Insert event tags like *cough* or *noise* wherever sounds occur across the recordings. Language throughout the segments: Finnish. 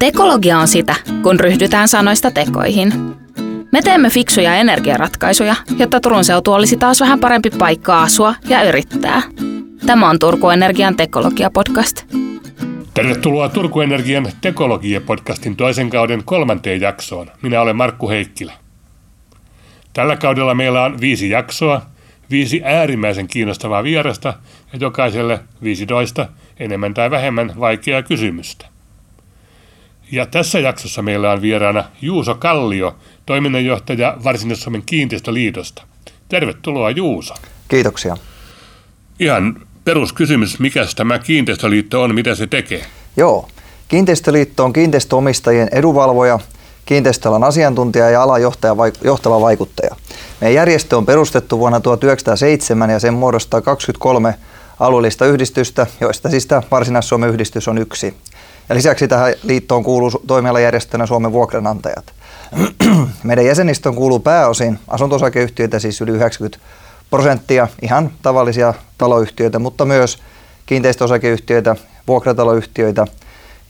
Tekologia on sitä, kun ryhdytään sanoista tekoihin. Me teemme fiksuja energiaratkaisuja, jotta Turun seutu olisi taas vähän parempi paikka asua ja yrittää. Tämä on Turku Energian tekologia-podcast. Tervetuloa Turku Energian tekologia-podcastin toisen kauden kolmanteen jaksoon. Minä olen Markku Heikkilä. Tällä kaudella meillä on viisi jaksoa, viisi äärimmäisen kiinnostavaa vierasta ja jokaiselle 15 enemmän tai vähemmän vaikeaa kysymystä. Ja tässä jaksossa meillä on vieraana Juuso Kallio, toiminnanjohtaja Varsinais-Suomen kiinteistöliitosta. Tervetuloa Juuso. Kiitoksia. Ihan peruskysymys, mikä tämä kiinteistöliitto on, mitä se tekee? Joo, kiinteistöliitto on kiinteistöomistajien edunvalvoja, kiinteistöalan asiantuntija ja alan johtaja, johtava vaikuttaja. Meidän järjestö on perustettu vuonna 1907 ja sen muodostaa 23 alueellista yhdistystä, joista siis tämä Varsinais-Suomen yhdistys on yksi. Ja lisäksi tähän liittoon kuuluu toimialajärjestönä Suomen vuokranantajat. *clears throat* Meidän jäsenistön kuuluu pääosin asunto siis yli 90 prosenttia, ihan tavallisia taloyhtiöitä, mutta myös kiinteistöosakeyhtiöitä, vuokrataloyhtiöitä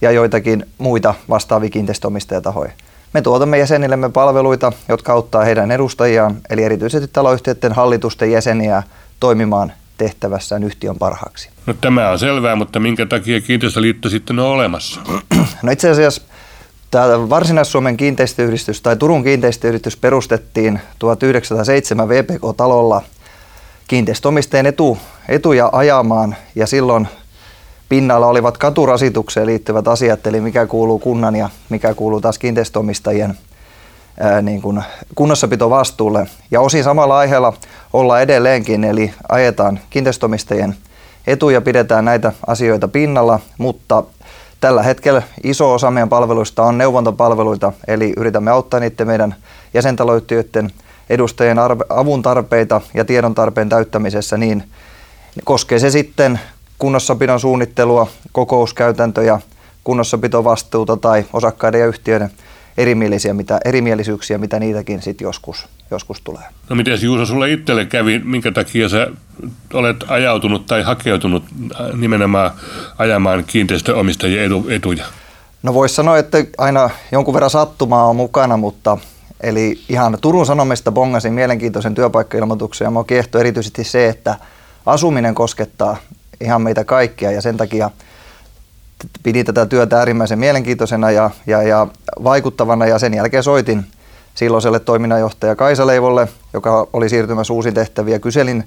ja joitakin muita vastaavia kiinteistöomistajatahoja. Me tuotamme jäsenillemme palveluita, jotka auttaa heidän edustajiaan, eli erityisesti taloyhtiöiden hallitusten jäseniä toimimaan tehtävässään yhtiön parhaaksi. No tämä on selvää, mutta minkä takia kiinteistöliitto sitten on olemassa? *clears throat* No itse asiassa tämä Varsinais-Suomen kiinteistöyhdistys tai Turun kiinteistöyhdistys perustettiin 1907 VPK-talolla kiinteistöomistajien etu, etuja ajamaan ja silloin pinnalla olivat katurasitukseen liittyvät asiat, eli mikä kuuluu kunnan ja mikä kuuluu taas kiinteistöomistajien niin kuin kunnossapitovastuulle. Ja osin samalla aiheella olla edelleenkin, eli ajetaan kiinteistöomistajien etuja, pidetään näitä asioita pinnalla, mutta tällä hetkellä iso osa meidän palveluista on neuvontapalveluita, eli yritämme auttaa niiden meidän jäsentaloyhtiöiden edustajien avun tarpeita ja tiedon tarpeen täyttämisessä niin, koskee se sitten kunnossapidon suunnittelua, kokouskäytäntöjä, kunnossapitovastuuta tai osakkaiden ja yhtiöiden erimielisiä, mitä, erimielisyyksiä, mitä niitäkin sitten joskus, joskus tulee. No miten Juuso sulle itselle kävi, minkä takia sä olet ajautunut tai hakeutunut äh, nimenomaan ajamaan kiinteistöomistajien edu, etuja? No voisi sanoa, että aina jonkun verran sattumaa on mukana, mutta eli ihan Turun Sanomista bongasin mielenkiintoisen työpaikkailmoituksen ja mua kiehtoi erityisesti se, että asuminen koskettaa ihan meitä kaikkia ja sen takia – pidin tätä työtä äärimmäisen mielenkiintoisena ja, ja, ja vaikuttavana ja sen jälkeen soitin silloiselle toiminnanjohtaja Kaisa Leivolle, joka oli siirtymässä uusiin tehtäviin ja kyselin,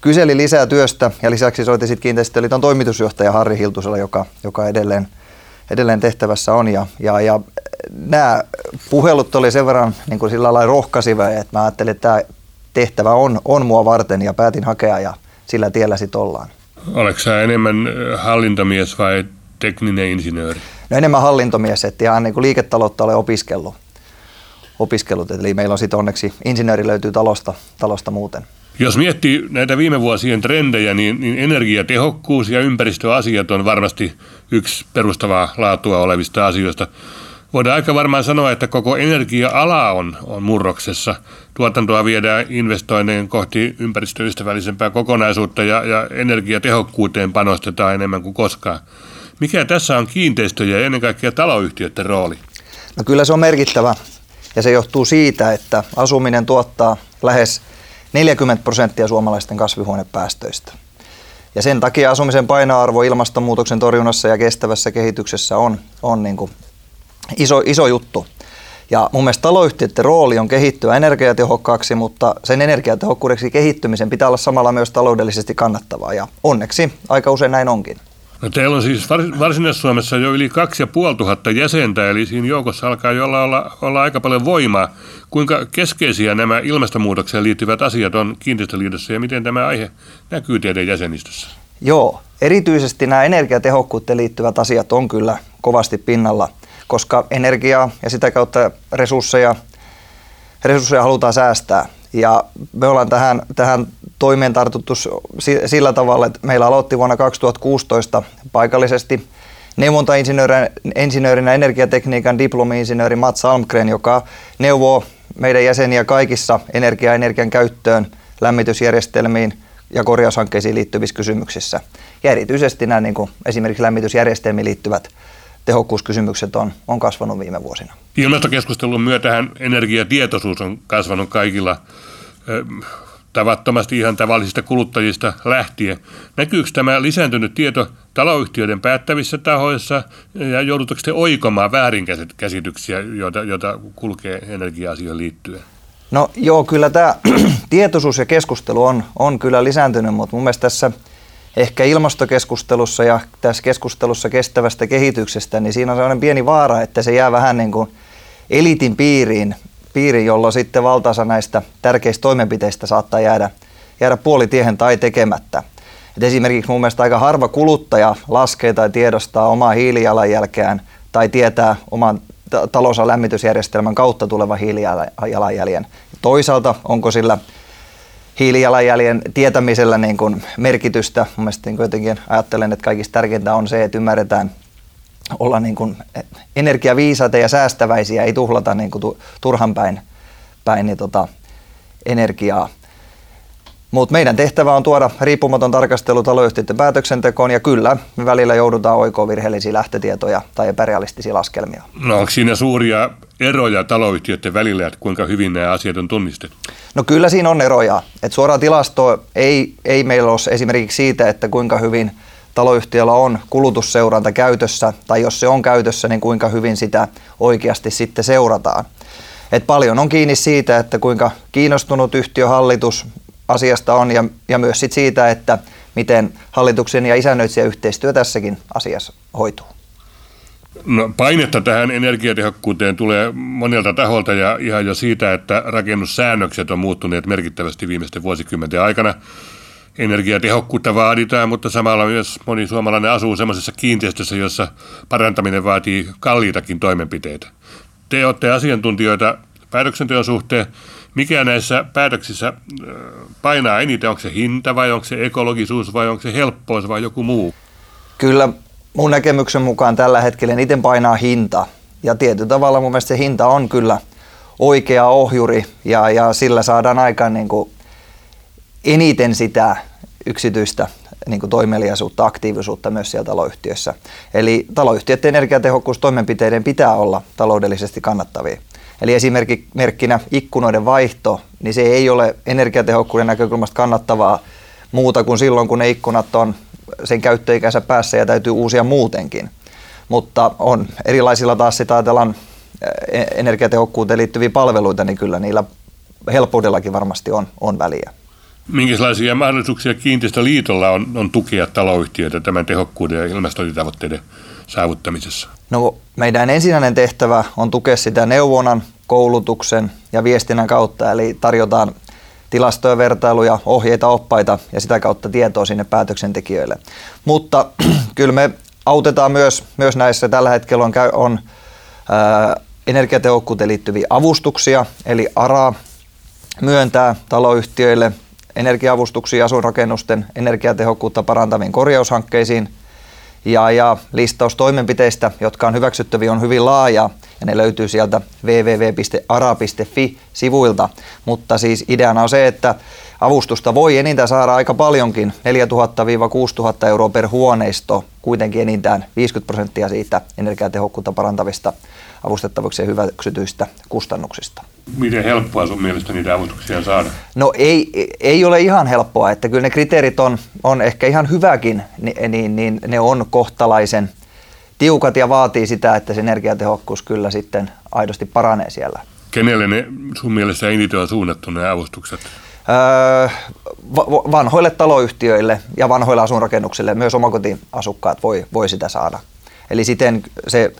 kyselin lisää työstä ja lisäksi soitin sitten Kiinteistöliiton toimitusjohtaja Harri Hiltusella, joka, joka edelleen, edelleen tehtävässä on ja, ja, ja nämä puhelut oli sen verran niin kuin sillä lailla rohkaisiva, että mä ajattelin, että tämä tehtävä on, on mua varten ja päätin hakea ja sillä tiellä sitten ollaan. Oletko sä enemmän hallintomies vai tekninen insinööri? No enemmän hallintomies, että ihan niin kuin liiketaloutta olen opiskellut. opiskellut. Eli meillä on sitten onneksi insinööri löytyy talosta, talosta muuten. Jos miettii näitä viime vuosien trendejä, niin, niin energiatehokkuus ja ympäristöasiat on varmasti yksi perustavaa laatua olevista asioista. Voidaan aika varmaan sanoa, että koko energia-ala on, on murroksessa. Tuotantoa viedään investoinnin kohti ympäristöystävällisempää kokonaisuutta ja, ja energiatehokkuuteen panostetaan enemmän kuin koskaan. Mikä tässä on kiinteistöjä ja ennen kaikkea taloyhtiöiden rooli? No kyllä se on merkittävä ja se johtuu siitä, että asuminen tuottaa lähes 40 prosenttia suomalaisten kasvihuonepäästöistä. Ja sen takia asumisen painoarvo ilmastonmuutoksen torjunnassa ja kestävässä kehityksessä on, on niin kuin iso, iso juttu. Ja mun mielestä taloyhtiöiden rooli on kehittyä energiatehokkaaksi, mutta sen energiatehokkuudeksi kehittymisen pitää olla samalla myös taloudellisesti kannattavaa. Ja onneksi aika usein näin onkin. No teillä on siis Varsinais-Suomessa jo yli 2500 jäsentä, eli siinä joukossa alkaa jo olla, olla, olla aika paljon voimaa. Kuinka keskeisiä nämä ilmastonmuutokseen liittyvät asiat on kiinteistöliitossa ja miten tämä aihe näkyy teidän jäsenistössä? Joo, erityisesti nämä energiatehokkuuteen liittyvät asiat on kyllä kovasti pinnalla, koska energiaa ja sitä kautta resursseja, resursseja halutaan säästää. Ja me ollaan tähän, tähän toimeen tartuttu sillä tavalla, että meillä aloitti vuonna 2016 paikallisesti neuvontainsinöörinä energiatekniikan diplomi-insinööri Mats Almgren, joka neuvoo meidän jäseniä kaikissa energia- energian käyttöön, lämmitysjärjestelmiin ja korjaushankkeisiin liittyvissä kysymyksissä. Ja erityisesti nämä niin kuin esimerkiksi lämmitysjärjestelmiin liittyvät tehokkuuskysymykset on, on kasvanut viime vuosina. Ilmastokeskustelun myötähän energiatietoisuus on kasvanut kaikilla tavattomasti ihan tavallisista kuluttajista lähtien. Näkyykö tämä lisääntynyt tieto taloyhtiöiden päättävissä tahoissa ja joudutaanko te oikomaan väärinkäsityksiä, joita, joita kulkee energia-asioihin liittyen? No joo, kyllä tämä *clears throat* tietoisuus ja keskustelu on, on kyllä lisääntynyt, mutta mun mielestä tässä ehkä ilmastokeskustelussa ja tässä keskustelussa kestävästä kehityksestä, niin siinä on sellainen pieni vaara, että se jää vähän niin kuin elitin piiriin, piiriin jolloin sitten valtaosa näistä tärkeistä toimenpiteistä saattaa jäädä, jäädä puolitiehen tai tekemättä. Et esimerkiksi mun mielestä aika harva kuluttaja laskee tai tiedostaa omaa hiilijalanjälkeään tai tietää oman ja lämmitysjärjestelmän kautta tuleva hiilijalanjäljen. Toisaalta onko sillä hiilijalanjäljen tietämisellä niin kuin merkitystä. Mielestäni niin jotenkin ajattelen, että kaikista tärkeintä on se, että ymmärretään olla niin kuin energiaviisaita ja säästäväisiä, ei tuhlata niin kuin turhan päin, päin niin tota, energiaa. Mutta meidän tehtävä on tuoda riippumaton tarkastelu taloyhtiöiden päätöksentekoon ja kyllä me välillä joudutaan oikoon virheellisiä lähtötietoja tai epärealistisia laskelmia. No onko siinä suuria eroja taloyhtiöiden välillä, että kuinka hyvin nämä asiat on tunnistettu? No kyllä siinä on eroja. Et suora tilasto ei, ei meillä ole esimerkiksi siitä, että kuinka hyvin taloyhtiöllä on kulutusseuranta käytössä tai jos se on käytössä, niin kuinka hyvin sitä oikeasti sitten seurataan. Et paljon on kiinni siitä, että kuinka kiinnostunut yhtiöhallitus asiasta on ja, ja myös sit siitä, että miten hallituksen ja isännöitsijä yhteistyö tässäkin asiassa hoituu. No, painetta tähän energiatehokkuuteen tulee monelta taholta ja ihan jo siitä, että rakennussäännökset on muuttuneet merkittävästi viimeisten vuosikymmenten aikana. Energiatehokkuutta vaaditaan, mutta samalla myös moni suomalainen asuu sellaisessa kiinteistössä, jossa parantaminen vaatii kalliitakin toimenpiteitä. Te olette asiantuntijoita päätöksenteon suhteen. Mikä näissä päätöksissä painaa eniten? Onko se hinta vai onko se ekologisuus vai onko se helppous vai joku muu? Kyllä mun näkemyksen mukaan tällä hetkellä eniten painaa hinta. Ja tietyllä tavalla mun mielestä se hinta on kyllä oikea ohjuri ja, ja sillä saadaan aikaan niin kuin eniten sitä yksityistä niin kuin toimeliaisuutta, aktiivisuutta myös siellä taloyhtiössä. Eli taloyhtiöiden energiatehokkuustoimenpiteiden pitää olla taloudellisesti kannattavia. Eli esimerkkinä ikkunoiden vaihto, niin se ei ole energiatehokkuuden näkökulmasta kannattavaa muuta kuin silloin, kun ne ikkunat on sen käyttöikänsä päässä ja täytyy uusia muutenkin. Mutta on erilaisilla taas sitä ajatellaan e, energiatehokkuuteen liittyviä palveluita, niin kyllä niillä helppoudellakin varmasti on, on väliä. Minkälaisia mahdollisuuksia kiinteistöliitolla on, on tukea taloyhtiöitä tämän tehokkuuden ja ilmastotavoitteiden saavuttamisessa? No, meidän ensisijainen tehtävä on tukea sitä neuvonnan, koulutuksen ja viestinnän kautta, eli tarjotaan tilastoja, vertailuja, ohjeita, oppaita ja sitä kautta tietoa sinne päätöksentekijöille. Mutta *clears throat* kyllä me autetaan myös, myös näissä. Tällä hetkellä on, on ää, energiatehokkuuteen liittyviä avustuksia, eli ARA myöntää taloyhtiöille energiaavustuksia asuinrakennusten energiatehokkuutta parantaviin korjaushankkeisiin – ja, ja listaus toimenpiteistä, jotka on hyväksyttäviä, on hyvin laaja ja ne löytyy sieltä www.ara.fi-sivuilta. Mutta siis ideana on se, että avustusta voi enintään saada aika paljonkin, 4000-6000 euroa per huoneisto, kuitenkin enintään 50 prosenttia siitä energiatehokkuutta parantavista avustettaviksi hyväksytyistä kustannuksista. Miten helppoa sun mielestä niitä avustuksia saada? No ei, ei ole ihan helppoa, että kyllä ne kriteerit on, on ehkä ihan hyväkin, niin, niin, niin ne on kohtalaisen tiukat ja vaatii sitä, että se energiatehokkuus kyllä sitten aidosti paranee siellä. Kenelle ne sun mielestä eniten on suunnattu ne avustukset? Öö, vanhoille taloyhtiöille ja vanhoille asunrakennuksille, myös omakotiasukkaat voi, voi sitä saada. Eli siten se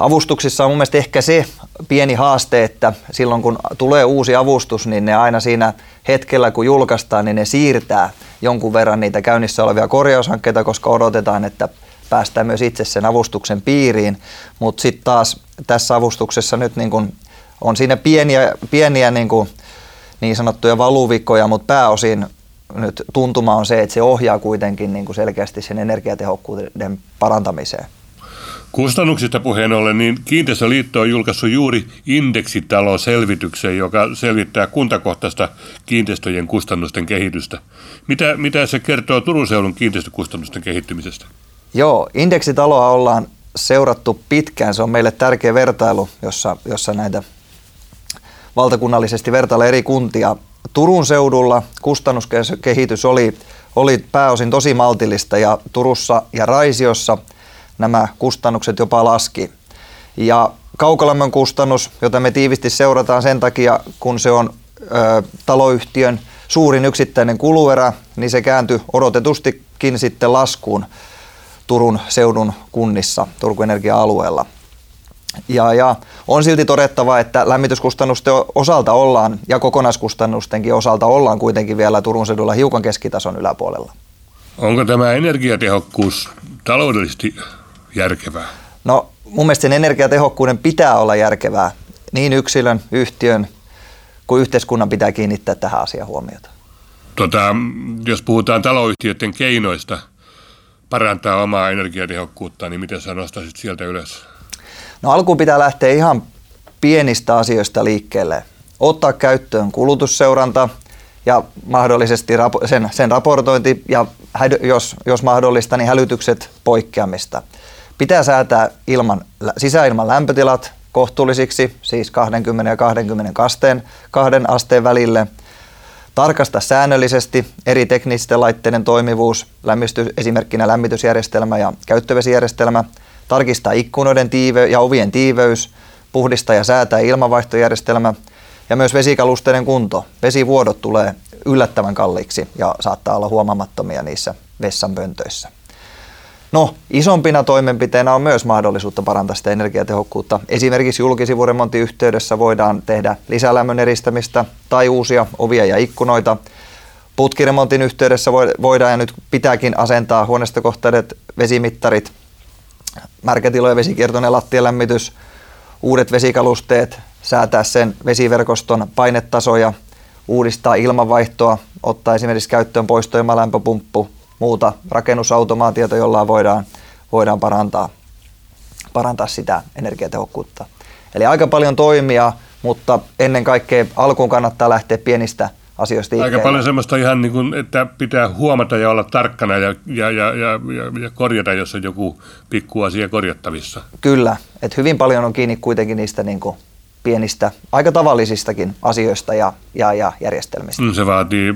Avustuksissa on mun mielestä ehkä se pieni haaste, että silloin kun tulee uusi avustus, niin ne aina siinä hetkellä kun julkaistaan, niin ne siirtää jonkun verran niitä käynnissä olevia korjaushankkeita, koska odotetaan, että päästään myös itse sen avustuksen piiriin. Mutta sitten taas tässä avustuksessa nyt niin kun on siinä pieniä, pieniä niin, kun, niin sanottuja valuvikoja, mutta pääosin nyt tuntuma on se, että se ohjaa kuitenkin niin selkeästi sen energiatehokkuuden parantamiseen. Kustannuksista puheen ollen, niin Kiinteistöliitto on julkaissut juuri indeksitaloselvityksen, joka selvittää kuntakohtaista kiinteistöjen kustannusten kehitystä. Mitä, mitä se kertoo Turun seudun kiinteistökustannusten kehittymisestä? Joo, indeksitaloa ollaan seurattu pitkään. Se on meille tärkeä vertailu, jossa, jossa näitä valtakunnallisesti vertailla eri kuntia. Turun seudulla kustannuskehitys oli, oli pääosin tosi maltillista ja Turussa ja Raisiossa nämä kustannukset jopa laski. Ja kaukolämmön kustannus, jota me tiivisti seurataan sen takia, kun se on ö, taloyhtiön suurin yksittäinen kuluerä, niin se kääntyi odotetustikin sitten laskuun Turun seudun kunnissa, Turku Energia-alueella. Ja, ja on silti todettava, että lämmityskustannusten osalta ollaan ja kokonaiskustannustenkin osalta ollaan kuitenkin vielä Turun seudulla hiukan keskitason yläpuolella. Onko tämä energiatehokkuus taloudellisesti järkevää? No mun mielestä sen energiatehokkuuden pitää olla järkevää. Niin yksilön, yhtiön kuin yhteiskunnan pitää kiinnittää tähän asiaan huomiota. Tota, jos puhutaan taloyhtiöiden keinoista parantaa omaa energiatehokkuutta, niin miten sä nostaisit sieltä ylös? No alkuun pitää lähteä ihan pienistä asioista liikkeelle. Ottaa käyttöön kulutusseuranta ja mahdollisesti sen, sen raportointi ja jos, jos mahdollista, niin hälytykset poikkeamista. Pitää säätää ilman, sisäilman lämpötilat kohtuullisiksi, siis 20 ja 20 kasteen, kahden asteen välille. Tarkasta säännöllisesti eri teknisten laitteiden toimivuus, lämmitys, esimerkkinä lämmitysjärjestelmä ja käyttövesijärjestelmä. Tarkistaa ikkunoiden tiive- ja ovien tiiveys, puhdistaa ja säätää ilmanvaihtojärjestelmä ja myös vesikalusteiden kunto. Vesivuodot tulee yllättävän kalliiksi ja saattaa olla huomaamattomia niissä vessanpöntöissä. No, isompina toimenpiteenä on myös mahdollisuutta parantaa sitä energiatehokkuutta. Esimerkiksi julkisivuremontin yhteydessä voidaan tehdä lisälämmön eristämistä tai uusia ovia ja ikkunoita. Putkiremontin yhteydessä voidaan ja nyt pitääkin asentaa huoneistokohtaiset vesimittarit, märkätilojen vesikiertoinen lattialämmitys, uudet vesikalusteet, säätää sen vesiverkoston painetasoja, uudistaa ilmanvaihtoa, ottaa esimerkiksi käyttöön poistoilmalämpöpumppu, muuta rakennusautomaatiota, jolla voidaan, voidaan parantaa, parantaa sitä energiatehokkuutta. Eli aika paljon toimia, mutta ennen kaikkea alkuun kannattaa lähteä pienistä asioista liikkeelle. Aika paljon semmoista ihan niin kuin, että pitää huomata ja olla tarkkana ja, ja, ja, ja, ja korjata, jos on joku pikku asia korjattavissa. Kyllä, että hyvin paljon on kiinni kuitenkin niistä niin kuin pienistä, aika tavallisistakin asioista ja, ja, ja järjestelmistä. Mm, se vaatii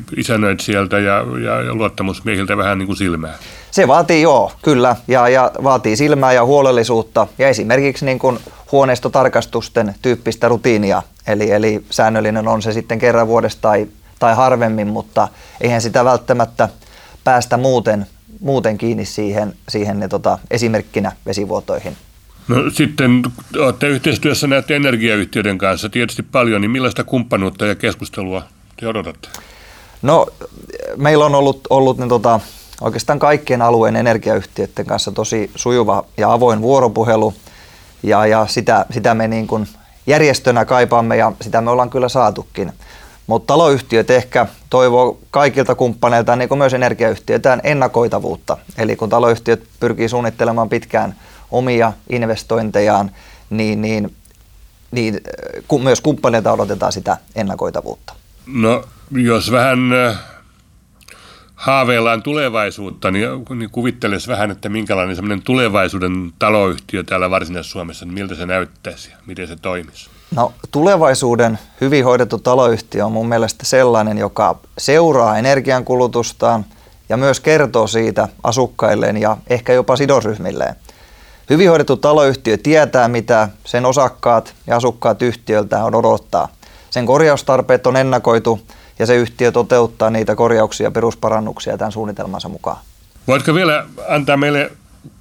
sieltä ja, ja, ja luottamusmiehiltä vähän niin kuin silmää. Se vaatii joo, kyllä, ja, ja vaatii silmää ja huolellisuutta ja esimerkiksi niin kuin huoneistotarkastusten tyyppistä rutiinia, eli, eli säännöllinen on se sitten kerran vuodesta tai, tai harvemmin, mutta eihän sitä välttämättä päästä muuten, muuten kiinni siihen, siihen ne, tota, esimerkkinä vesivuotoihin. No sitten olette yhteistyössä näiden energiayhtiöiden kanssa tietysti paljon, niin millaista kumppanuutta ja keskustelua te odotatte? No meillä on ollut, ollut ne, tota, oikeastaan kaikkien alueen energiayhtiöiden kanssa tosi sujuva ja avoin vuoropuhelu ja, ja sitä, sitä me niin kuin järjestönä kaipaamme ja sitä me ollaan kyllä saatukin. Mutta taloyhtiöt ehkä toivoo kaikilta kumppaneilta, niin kuin myös energiayhtiöitä, ennakoitavuutta. Eli kun taloyhtiöt pyrkii suunnittelemaan pitkään – omia investointejaan, niin, niin, niin myös kumppaneilta odotetaan sitä ennakoitavuutta. No, jos vähän haaveillaan tulevaisuutta, niin, niin kuvittelisi vähän, että minkälainen semmoinen tulevaisuuden taloyhtiö täällä Varsinais-Suomessa, niin miltä se näyttäisi ja miten se toimisi? No tulevaisuuden hyvin hoidettu taloyhtiö on mun mielestä sellainen, joka seuraa energiankulutustaan ja myös kertoo siitä asukkailleen ja ehkä jopa sidosryhmilleen. Hyvin hoidettu taloyhtiö tietää, mitä sen osakkaat ja asukkaat yhtiöltä on odottaa. Sen korjaustarpeet on ennakoitu ja se yhtiö toteuttaa niitä korjauksia ja perusparannuksia tämän suunnitelmansa mukaan. Voitko vielä antaa meille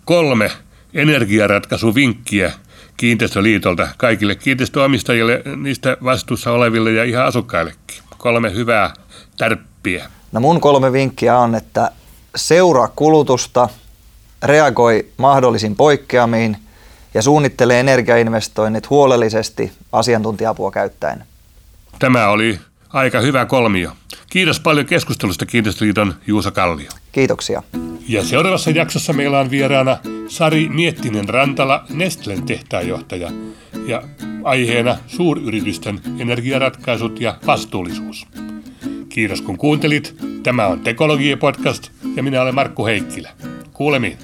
kolme energiaratkaisuvinkkiä Kiinteistöliitolta kaikille kiinteistöomistajille, niistä vastuussa oleville ja ihan asukkaillekin? Kolme hyvää tärppiä. No mun kolme vinkkiä on, että seuraa kulutusta – reagoi mahdollisiin poikkeamiin ja suunnittelee energiainvestoinnit huolellisesti asiantuntijapua käyttäen. Tämä oli aika hyvä kolmio. Kiitos paljon keskustelusta Kiinteistöliiton Juusa Kallio. Kiitoksia. Ja seuraavassa jaksossa meillä on vieraana Sari Miettinen Rantala, Nestlen tehtaanjohtaja. Ja aiheena suuryritysten energiaratkaisut ja vastuullisuus. Kiitos kun kuuntelit. Tämä on Tekologia Podcast ja minä olen Markku Heikkilä. Kuulemiin.